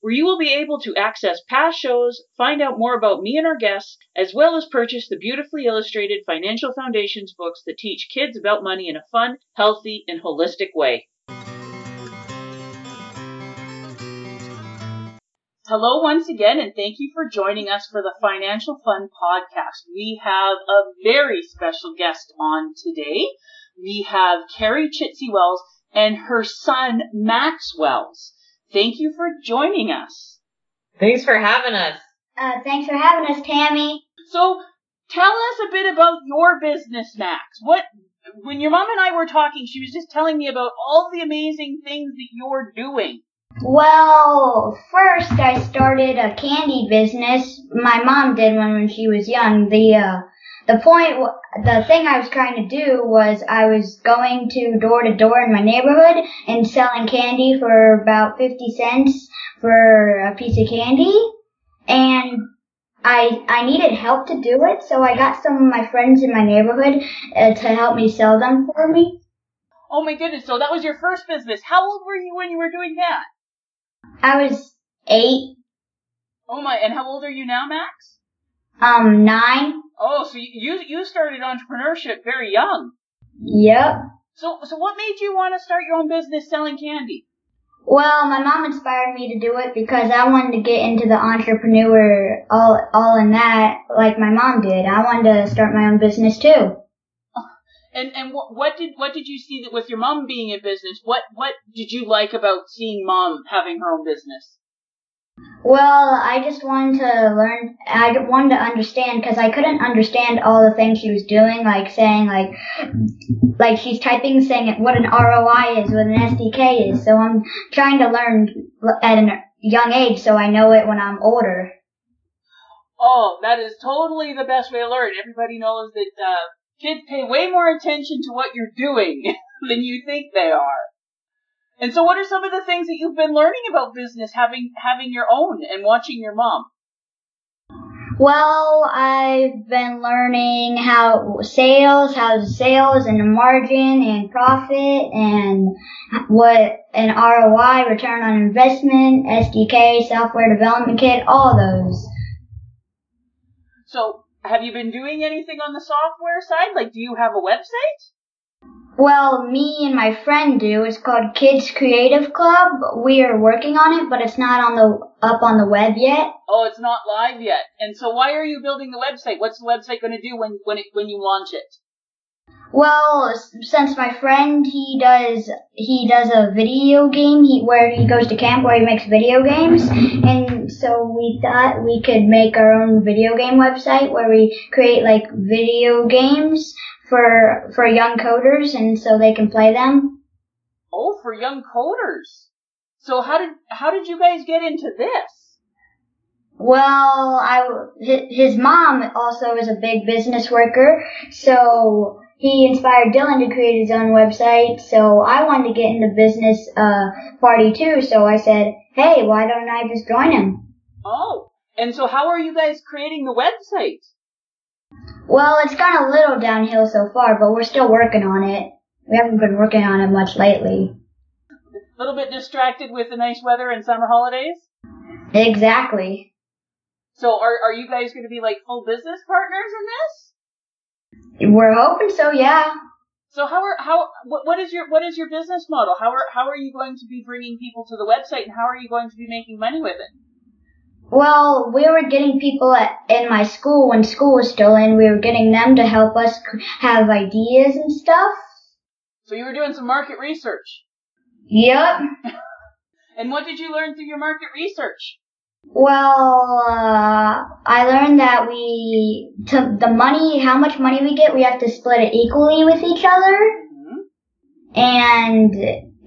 where you will be able to access past shows, find out more about me and our guests, as well as purchase the beautifully illustrated Financial Foundations books that teach kids about money in a fun, healthy, and holistic way. Hello once again, and thank you for joining us for the Financial Fun podcast. We have a very special guest on today. We have Carrie Chitsey Wells and her son Max Wells. Thank you for joining us. Thanks for having us. Uh, thanks for having us, Tammy. So, tell us a bit about your business, Max. What, when your mom and I were talking, she was just telling me about all the amazing things that you're doing. Well, first I started a candy business. My mom did one when she was young. The uh, the point, the thing I was trying to do was I was going to door to door in my neighborhood and selling candy for about 50 cents for a piece of candy. And I, I needed help to do it, so I got some of my friends in my neighborhood uh, to help me sell them for me. Oh my goodness, so that was your first business. How old were you when you were doing that? I was eight. Oh my, and how old are you now, Max? Um, nine. Oh, so you you started entrepreneurship very young. Yep. So so what made you want to start your own business selling candy? Well, my mom inspired me to do it because I wanted to get into the entrepreneur all all in that like my mom did. I wanted to start my own business too. And and what, what did what did you see that with your mom being in business? What what did you like about seeing mom having her own business? Well, I just wanted to learn. I wanted to understand because I couldn't understand all the things she was doing, like saying like, like she's typing saying what an ROI is, what an SDK is. So I'm trying to learn at a young age, so I know it when I'm older. Oh, that is totally the best way to learn. Everybody knows that uh, kids pay way more attention to what you're doing than you think they are. And so, what are some of the things that you've been learning about business, having having your own and watching your mom? Well, I've been learning how sales, how sales and margin and profit and what an ROI, return on investment, SDK, software development kit, all those. So, have you been doing anything on the software side? Like, do you have a website? Well, me and my friend do. It's called Kids Creative Club. We are working on it, but it's not on the up on the web yet. Oh, it's not live yet. And so, why are you building the website? What's the website going to do when when it when you launch it? Well, since my friend he does he does a video game he, where he goes to camp where he makes video games, and so we thought we could make our own video game website where we create like video games for for young coders and so they can play them. Oh, for young coders. So how did how did you guys get into this? Well, I his mom also is a big business worker, so he inspired Dylan to create his own website. So I wanted to get into business uh, party too. So I said, "Hey, why don't I just join him?" Oh, and so how are you guys creating the website? Well, it's gone a little downhill so far, but we're still working on it. We haven't been working on it much lately. A little bit distracted with the nice weather and summer holidays? Exactly. So are are you guys going to be like full business partners in this? We're hoping so, yeah. So how are how what, what is your what is your business model? How are how are you going to be bringing people to the website and how are you going to be making money with it? Well, we were getting people at, in my school when school was still in. We were getting them to help us have ideas and stuff. So you were doing some market research. Yep. And what did you learn through your market research? Well, uh, I learned that we, to the money, how much money we get, we have to split it equally with each other. hmm And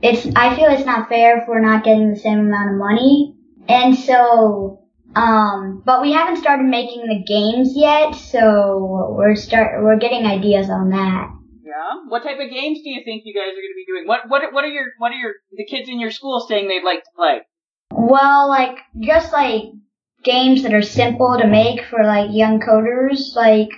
it's, I feel it's not fair if we're not getting the same amount of money. And so, um, but we haven't started making the games yet, so we're start, we're getting ideas on that. Yeah. What type of games do you think you guys are going to be doing? What what what are your what are your the kids in your school saying they'd like to play? Well, like, just like games that are simple to make for like young coders, like,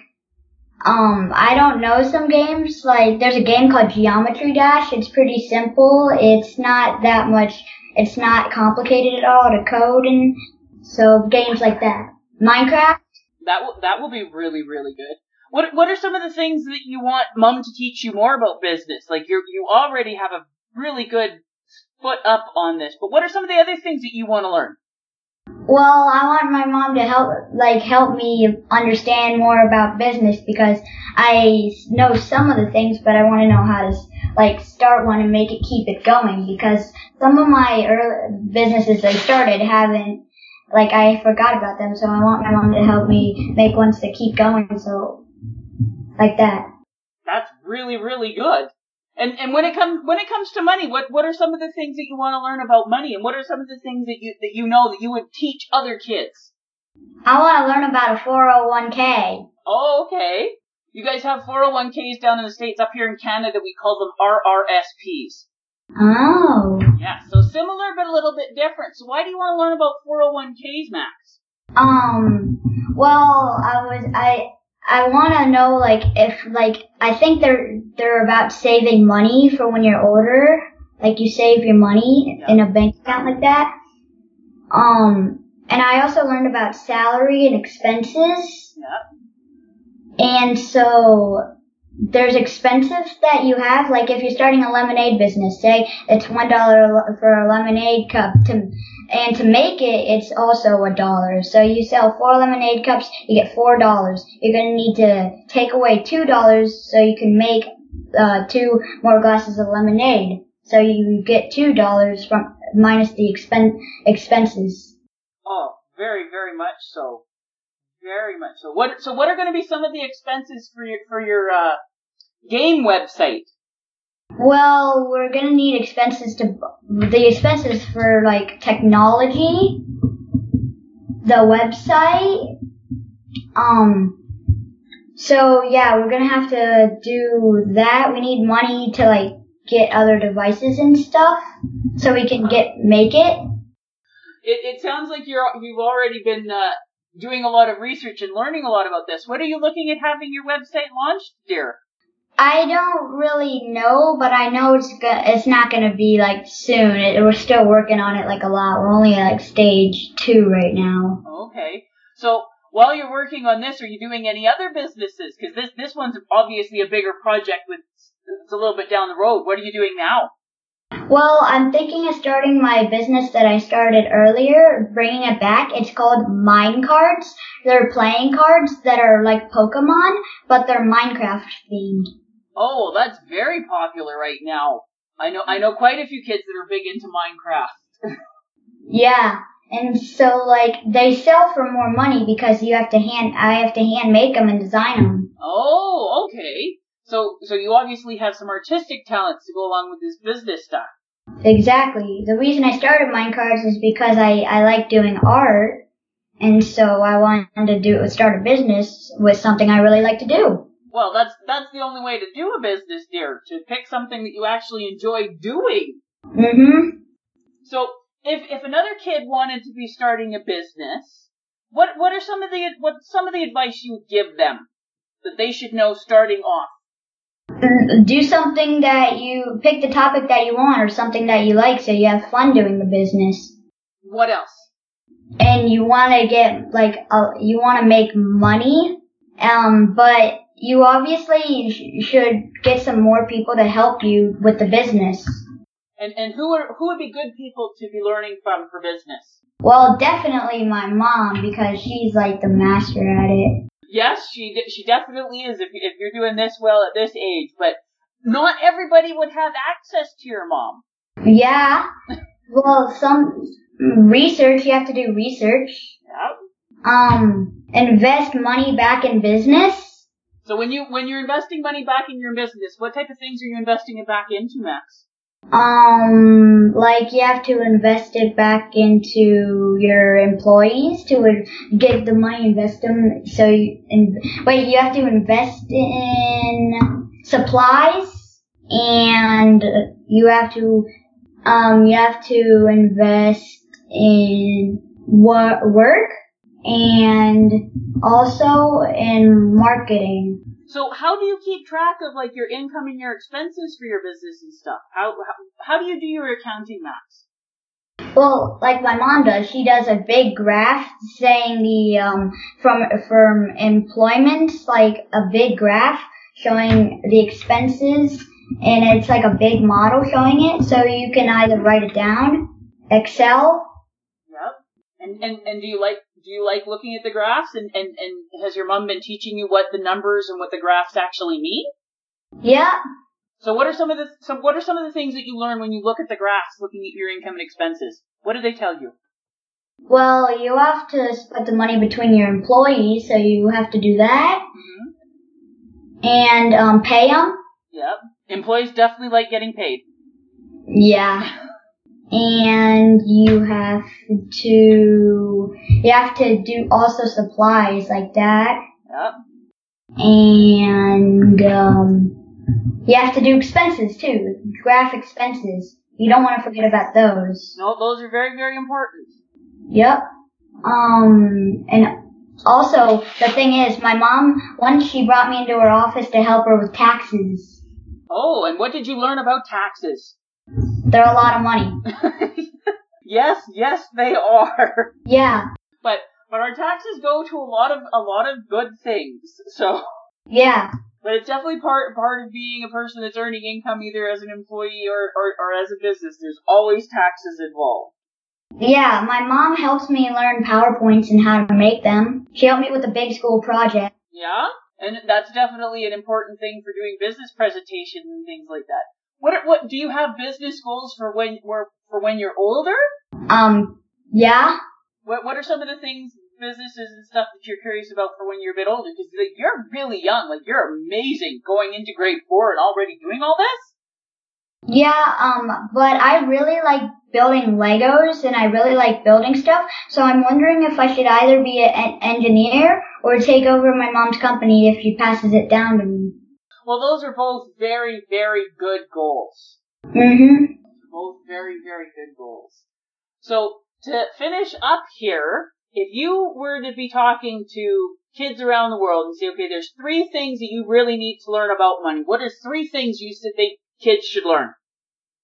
um, I don't know some games, like, there's a game called Geometry Dash, it's pretty simple, it's not that much, it's not complicated at all to code, and so games like that. Minecraft? That will that will be really really good. What what are some of the things that you want mom to teach you more about business? Like you you already have a really good foot up on this, but what are some of the other things that you want to learn? Well, I want my mom to help, like, help me understand more about business because I know some of the things, but I want to know how to, like, start one and make it keep it going because some of my early businesses I started haven't, like, I forgot about them, so I want my mom to help me make ones to keep going, so, like that. That's really really good. And and when it comes when it comes to money, what what are some of the things that you want to learn about money, and what are some of the things that you that you know that you would teach other kids? I want to learn about a 401k. Oh, okay. You guys have 401ks down in the States. Up here in Canada, we call them RRSPs. Oh. Yeah, so similar but a little bit different. So why do you want to learn about 401ks, Max? Um, well, I was, I, I want to know, like, if, like, I think they're, they're about saving money for when you're older. Like, you save your money Yeah. in a bank account like that. Um, and I also learned about salary and expenses. Yeah. And so, there's expenses that you have, like if you're starting a lemonade business, say it's one dollar for a lemonade cup to, and to make it, it's also a dollar. So you sell four lemonade cups, you get four dollars. You're gonna need to take away two dollars so you can make, uh, two more glasses of lemonade. So you get two dollars from, minus the expen- expenses. Oh, very, very much so. Very much so. What? So, what are going to be some of the expenses for your for your uh, game website? Well, we're gonna need expenses to the expenses for like technology, the website. Um. So yeah, we're gonna have to do that. We need money to like get other devices and stuff, so we can get make it. It, it sounds like you're you've already been uh, doing a lot of research and learning a lot about this. What are you looking at having your website launched, dear? I don't really know, but I know it's go- it's not gonna be like soon. It, we're still working on it like a lot. We're only at like stage two right now. Okay. So while you're working on this, are you doing any other businesses? Because this this one's obviously a bigger project with it's a little bit down the road. What are you doing now? Well, I'm thinking of starting my business that I started earlier, bringing it back. It's called Mine Cards. They're playing cards that are like Pokemon, but they're Minecraft themed. Oh, that's very popular right now. I know I know quite a few kids that are big into Minecraft. Yeah. And so like they sell for more money because you have to hand I have to hand make them and design them. Oh, okay. So so you obviously have some artistic talents to go along with this business stuff. Exactly. The reason I started Mine Cards is because I I like doing art, and so I wanted to do start a business with something I really like to do. Well, that's that's the only way to do a business, dear. To pick something that you actually enjoy doing. Mm-hmm. So if if another kid wanted to be starting a business, what what are some of the what some of the advice you would give them that they should know starting off? Do something that you pick the topic that you want or something that you like so you have fun doing the business What else? and you want to get like uh, you want to make money um but you obviously sh- should get some more people to help you with the business And and who are who would be good people to be learning from for business? Well, definitely my mom because she's like the master at it. Yes, she she definitely is. If if you're doing this well at this age, but not everybody would have access to your mom. Yeah. well, some research. You have to do research. Yeah. Um, invest money back in business. So when you when you're investing money back in your business, what type of things are you investing it back into, Max? Um, like you have to invest it back into your employees to get the money, invest them. So you, in, wait, you have to invest in supplies and you have to, um, you have to invest in work and also in marketing. So how do you keep track of like your income and your expenses for your business and stuff? How how, how do you do your accounting Max? Well, like my mom does, she does a big graph saying the um from from employment, like a big graph showing the expenses, and it's like a big model showing it, so you can either write it down, Excel. Yep. And and and do you like do you like looking at the graphs and, and, and has your mom been teaching you what the numbers and what the graphs actually mean? Yeah. So what are some of the some what are some of the things that you learn when you look at the graphs looking at your income and expenses? What do they tell you? Well, you have to split the money between your employees, so you have to do that. Mm-hmm. And um, pay them. Yep. Employees definitely like getting paid. Yeah. And you have to you have to do also supplies like that. Yep. And um, you have to do expenses too, graph expenses. You don't want to forget about those. No, those are very very important. Yep. Um, and also the thing is, my mom once she brought me into her office to help her with taxes. Oh, and what did you learn about taxes? They're a lot of money. yes, yes, they are. Yeah. But but our taxes go to a lot of a lot of good things. So. Yeah. But it's definitely part part of being a person that's earning income either as an employee or, or, or as a business. There's always taxes involved. Yeah, my mom helps me learn PowerPoints and how to make them. She helped me with a big school project. Yeah? And that's definitely an important thing for doing business presentations and things like that. What are, what do you have business goals for when for when you're older? Um, yeah. What what are some of the things businesses and stuff that you're curious about for when you're a bit older? Because like, you're really young, like you're amazing going into grade four and already doing all this. Yeah, um, but I really like building Legos and I really like building stuff. So I'm wondering if I should either be an engineer or take over my mom's company if she passes it down to me. Well, those are both very, very good goals. Mm-hmm. Both very, very good goals. So, to finish up here, if you were to be talking to kids around the world and say, okay, there's three things that you really need to learn about money, what are three things you think kids should learn?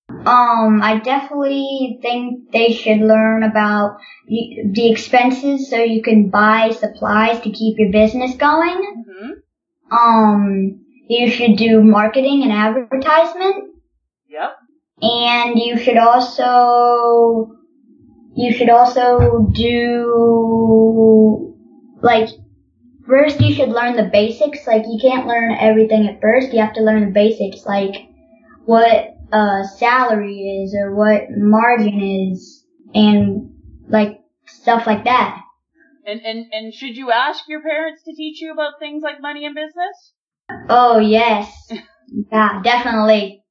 Um, I definitely think they should learn about the, the expenses so you can buy supplies to keep your business going. Mm-hmm. Um, you should do marketing and advertisement. Yep. And you should also, you should also do, like, first you should learn the basics. Like, you can't learn everything at first. You have to learn the basics, like what uh, salary is or what margin is and, like, stuff like that. And, and, and should you ask your parents to teach you about things like money and business? Oh yes. yeah, definitely.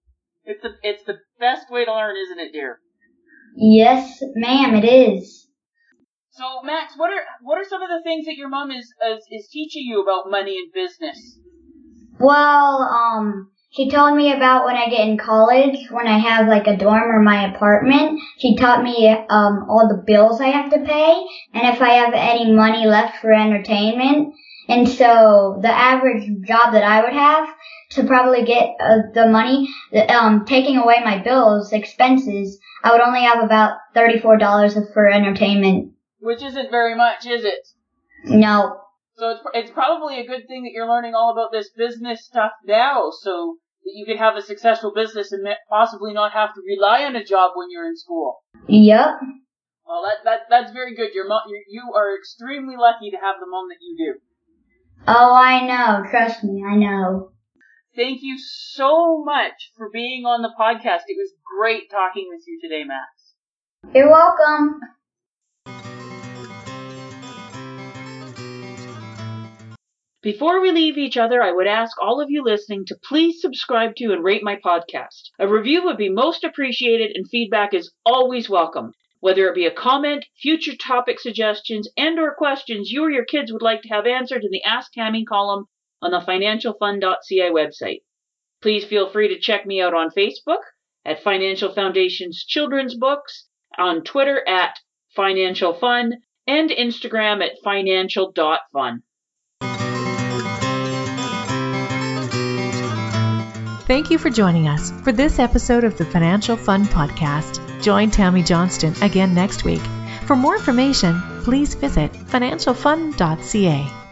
It's the it's the best way to learn, isn't it, dear? Yes, ma'am, it is. So, Max, what are what are some of the things that your mom is is, is teaching you about money and business? Well, um, she told me about when I get in college, when I have like a dorm or my apartment. She taught me um all the bills I have to pay, and if I have any money left for entertainment. And so the average job that I would have to probably get uh, the money, um, taking away my bills, expenses, I would only have about $34 for entertainment. Which isn't very much, is it? No. So it's, it's probably a good thing that you're learning all about this business stuff now so that you can have a successful business and possibly not have to rely on a job when you're in school. Yep. Well, that, that that's very good. Your mom, you you are extremely lucky to have the mom that you do. Oh, I know. Trust me, I know. Thank you so much for being on the podcast. It was great talking with you today, Max. You're welcome. Before we leave each other, I would ask all of you listening to please subscribe to and rate my podcast. A review would be most appreciated and feedback is always welcome. Whether it be a comment, future topic suggestions, and or questions you or your kids would like to have answered in the Ask Tammy column on the financialfun.ca website. Please feel free to check me out on Facebook at Financial Foundation's Children's Books, on Twitter at Financial Fun, and Instagram at financial.fun. Thank you for joining us for this episode of the Financial Fun Podcast. Join Tammy Johnston again next week. For more information, please visit financialfun.ca.